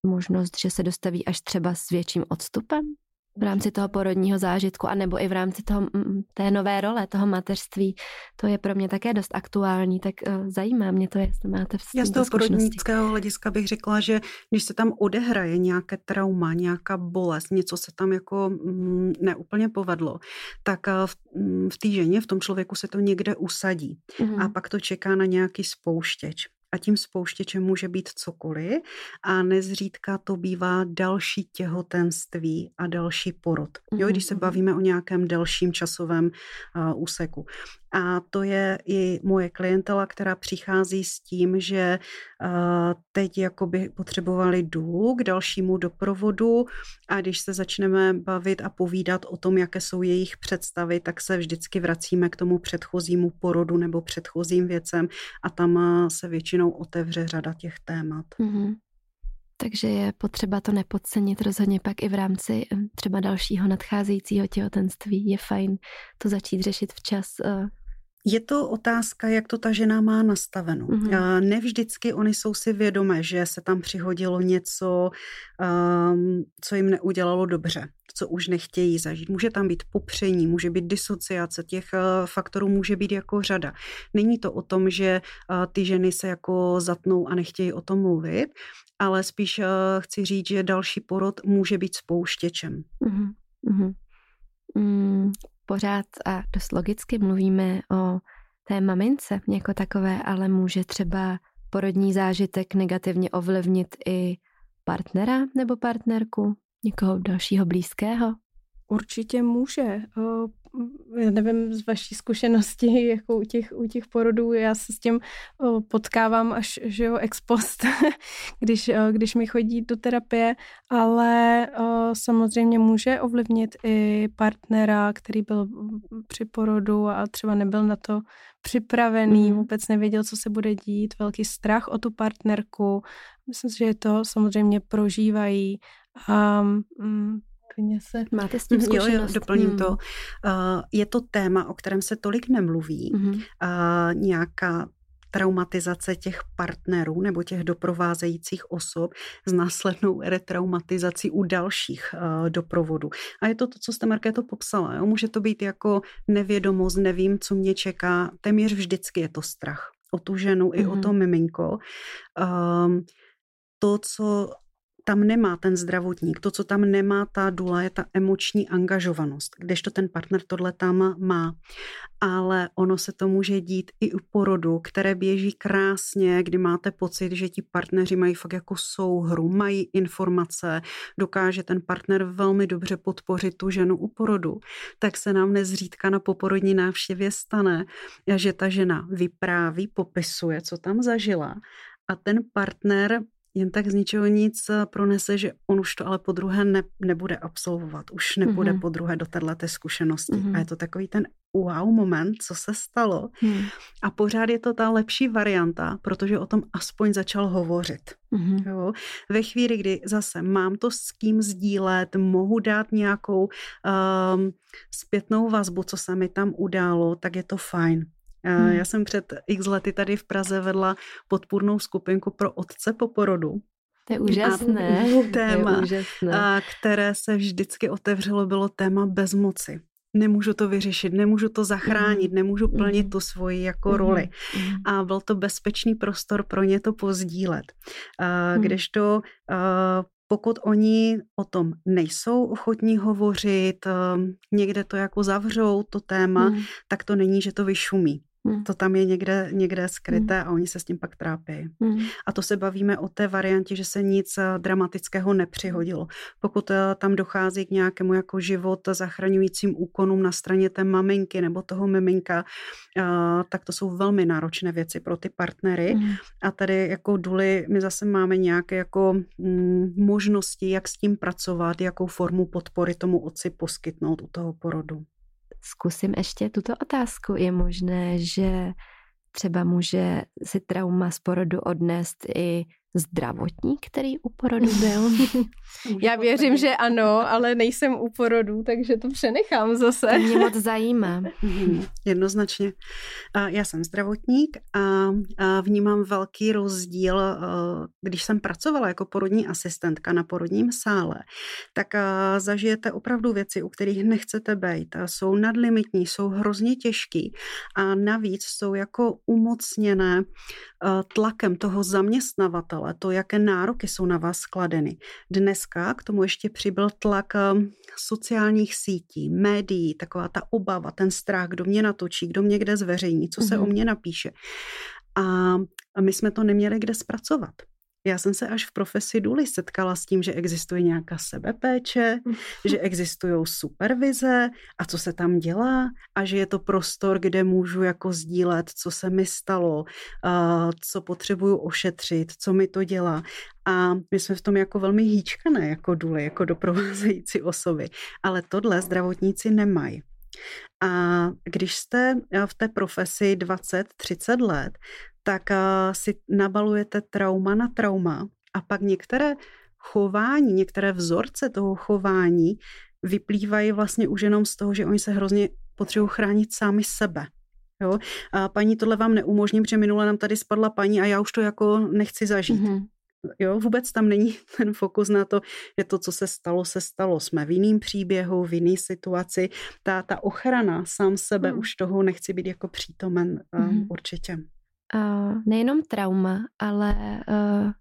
možnost, že se dostaví až třeba s větším odstupem v rámci toho porodního zážitku, anebo i v rámci toho, té nové role, toho mateřství. To je pro mě také dost aktuální, tak uh, zajímá mě to, jestli máte v Já z toho porodnického hlediska bych řekla, že když se tam odehraje nějaké trauma, nějaká bolest, něco se tam jako mm, neúplně povedlo, tak uh, v, mm, v té ženě, v tom člověku se to někde usadí mm. a pak to čeká na nějaký spouštěč a tím spouštěčem může být cokoliv a nezřídka to bývá další těhotenství a další porod. Jo, když se mhm, mhm. bavíme o nějakém delším časovém uh, úseku. A to je i moje klientela, která přichází s tím, že teď jakoby potřebovali důl k dalšímu doprovodu a když se začneme bavit a povídat o tom, jaké jsou jejich představy, tak se vždycky vracíme k tomu předchozímu porodu nebo předchozím věcem a tam se většinou otevře řada těch témat. Mm-hmm. Takže je potřeba to nepodcenit rozhodně pak i v rámci třeba dalšího nadcházejícího těhotenství. Je fajn to začít řešit včas je to otázka, jak to ta žena má nastaveno. Mm-hmm. Nevždycky oni jsou si vědomé, že se tam přihodilo něco, um, co jim neudělalo dobře, co už nechtějí zažít. Může tam být popření, může být disociace, těch uh, faktorů může být jako řada. Není to o tom, že uh, ty ženy se jako zatnou a nechtějí o tom mluvit, ale spíš uh, chci říct, že další porod může být spouštěčem. Mm-hmm. Mm, pořád a dost logicky mluvíme o té mamince jako takové, ale může třeba porodní zážitek negativně ovlivnit i partnera nebo partnerku, někoho dalšího blízkého? Určitě může já nevím z vaší zkušenosti, jako u těch, u těch porodů, já se s tím potkávám až, že jo, ex post, když, když mi chodí do terapie, ale samozřejmě může ovlivnit i partnera, který byl při porodu a třeba nebyl na to připravený, mm. vůbec nevěděl, co se bude dít, velký strach o tu partnerku. Myslím si, že to samozřejmě prožívají a mm, klidně se. Máte s tím zkušenost? Jo, jo, doplním hmm. to. Uh, je to téma, o kterém se tolik nemluví. Hmm. Uh, nějaká traumatizace těch partnerů nebo těch doprovázejících osob s následnou retraumatizací u dalších uh, doprovodů. A je to to, co jste, Markéto, popsala. Jo? Může to být jako nevědomost, nevím, co mě čeká. Téměř vždycky je to strach o tu ženu mm-hmm. i o to mhm. miminko. Um, to, co tam nemá ten zdravotník, to, co tam nemá ta dula, je ta emoční angažovanost, kdežto ten partner tohle tam má. Ale ono se to může dít i u porodu, které běží krásně, kdy máte pocit, že ti partneři mají fakt jako souhru, mají informace, dokáže ten partner velmi dobře podpořit tu ženu u porodu, tak se nám nezřídka na poporodní návštěvě stane, že ta žena vypráví, popisuje, co tam zažila. A ten partner jen tak z ničeho nic eh, pronese, že on už to ale po druhé ne, nebude absolvovat, už nebude mm-hmm. po druhé do této zkušenosti. Mm-hmm. A je to takový ten wow moment, co se stalo. Mm. A pořád je to ta lepší varianta, protože o tom aspoň začal hovořit. Mm-hmm. Jo? Ve chvíli, kdy zase mám to s kým sdílet, mohu dát nějakou um, zpětnou vazbu, co se mi tam událo, tak je to fajn. Hmm. Já jsem před x lety tady v Praze vedla podpůrnou skupinku pro otce po porodu. To je úžasné. A téma, je úžasné. A které se vždycky otevřelo, bylo téma bezmoci. Nemůžu to vyřešit, nemůžu to zachránit, mm. nemůžu plnit mm. tu svoji jako mm. roli. A byl to bezpečný prostor pro ně to pozdílet. Kdežto pokud oni o tom nejsou ochotní hovořit, někde to jako zavřou, to téma, tak to není, že to vyšumí Hmm. To tam je někde, někde skryté hmm. a oni se s tím pak trápí. Hmm. A to se bavíme o té variantě, že se nic eh, dramatického nepřihodilo. Pokud eh, tam dochází k nějakému jako život zachraňujícím úkonům na straně té maminky nebo toho miminka, eh, tak to jsou velmi náročné věci pro ty partnery. Hmm. A tady jako duly my zase máme nějaké jako mm, možnosti, jak s tím pracovat, jakou formu podpory tomu otci poskytnout u toho porodu zkusím ještě tuto otázku. Je možné, že třeba může si trauma z porodu odnést i zdravotník, který u porodu byl? Já věřím, že ano, ale nejsem u porodu, takže to přenechám zase. To mě moc zajímá. Mhm, jednoznačně. Já jsem zdravotník a vnímám velký rozdíl, když jsem pracovala jako porodní asistentka na porodním sále, tak zažijete opravdu věci, u kterých nechcete být. Jsou nadlimitní, jsou hrozně těžký a navíc jsou jako umocněné tlakem toho zaměstnavatele ale to, jaké nároky jsou na vás skladeny. Dneska k tomu ještě přibyl tlak ehm, sociálních sítí, médií, taková ta obava, ten strach, kdo mě natočí, kdo mě kde zveřejní, co se mm-hmm. o mě napíše. A my jsme to neměli kde zpracovat. Já jsem se až v profesi důly setkala s tím, že existuje nějaká sebepéče, že existují supervize a co se tam dělá a že je to prostor, kde můžu jako sdílet, co se mi stalo, co potřebuju ošetřit, co mi to dělá. A my jsme v tom jako velmi hýčkané, jako důly, jako doprovázející osoby. Ale tohle zdravotníci nemají. A když jste v té profesi 20-30 let, tak si nabalujete trauma na trauma a pak některé chování, některé vzorce toho chování vyplývají vlastně už jenom z toho, že oni se hrozně potřebují chránit sami sebe. Jo? A paní, tohle vám neumožním, protože minule nám tady spadla paní a já už to jako nechci zažít. Mm-hmm. Jo, vůbec tam není ten fokus na to, že to, co se stalo, se stalo. Jsme v jiném příběhu, v jiné situaci. Ta, ta ochrana sám sebe, mm. už toho nechci být jako přítomen mm. určitě uh, nejenom trauma, ale uh,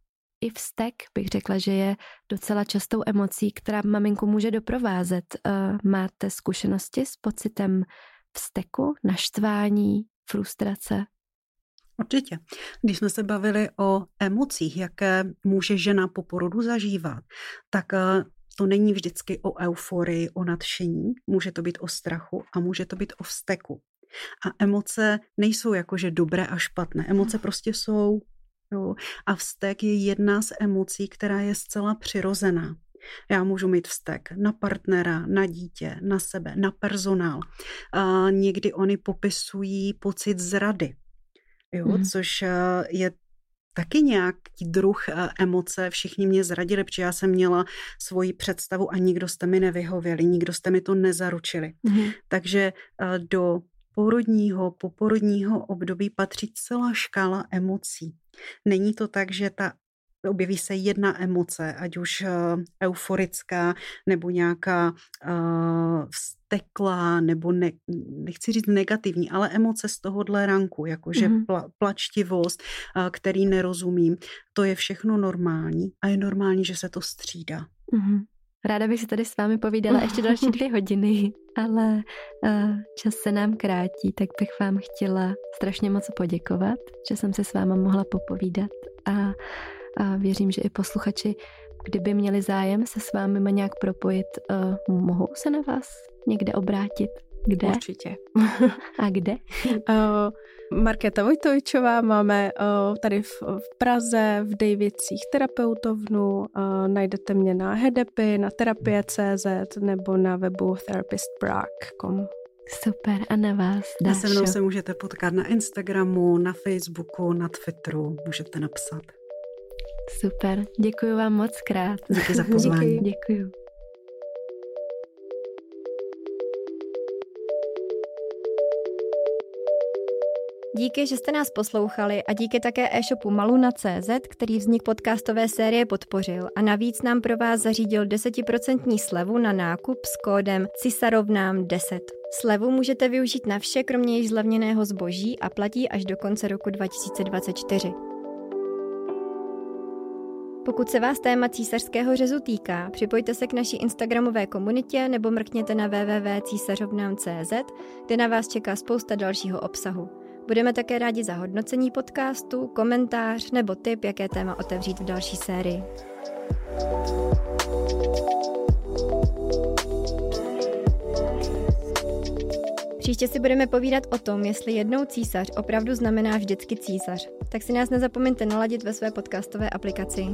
i vztek bych řekla, že je docela častou emocí, která maminku může doprovázet. Uh, máte zkušenosti s pocitem vzteku, naštvání, frustrace? Určitě. Když jsme se bavili o emocích, jaké může žena po porodu zažívat, tak to není vždycky o euforii, o nadšení, může to být o strachu a může to být o vzteku. A emoce nejsou jakože dobré a špatné. Emoce prostě jsou. Jo. A vztek je jedna z emocí, která je zcela přirozená. Já můžu mít vztek na partnera, na dítě, na sebe, na personál. A někdy oni popisují pocit zrady, jo, mm. což eh, je taky nějaký druh eh, emoce. Všichni mě zradili, protože já jsem měla svoji představu a nikdo jste mi nevyhověli, nikdo jste mi to nezaručili. Mm. Takže eh, do porodního, poporodního období patří celá škála emocí. Není to tak, že ta objeví se jedna emoce, ať už uh, euforická, nebo nějaká uh, vzteklá, nebo ne, nechci říct negativní, ale emoce z tohohle ranku, jakože mm-hmm. pla, plačtivost, uh, který nerozumím, to je všechno normální a je normální, že se to střídá. Mm-hmm. Ráda bych si tady s vámi povídala ještě další dvě hodiny, ale uh, čas se nám krátí, tak bych vám chtěla strašně moc poděkovat, že jsem se s váma mohla popovídat a, a věřím, že i posluchači, kdyby měli zájem se s vámi nějak propojit, uh, mohou se na vás někde obrátit. Kde? Určitě. A kde? Uh, Markéta Vojtovičová máme uh, tady v, v Praze, v Dejvicích terapeutovnu. Uh, najdete mě na Hedepy, na terapie.cz nebo na webu therapistprague.com. Super, a na vás, Dášo? A se mnou se můžete potkat na Instagramu, na Facebooku, na Twitteru, můžete napsat. Super, děkuji vám moc krát. Díky za pozvání. Děkuji. Díky, že jste nás poslouchali a díky také e-shopu Maluna.cz, který vznik podcastové série podpořil a navíc nám pro vás zařídil 10% slevu na nákup s kódem CISAROVNÁM 10. Slevu můžete využít na vše, kromě již zlevněného zboží a platí až do konce roku 2024. Pokud se vás téma císařského řezu týká, připojte se k naší Instagramové komunitě nebo mrkněte na www.císařovnám.cz, kde na vás čeká spousta dalšího obsahu. Budeme také rádi za hodnocení podcastu, komentář nebo tip, jaké téma otevřít v další sérii. Příště si budeme povídat o tom, jestli jednou císař opravdu znamená vždycky císař. Tak si nás nezapomeňte naladit ve své podcastové aplikaci.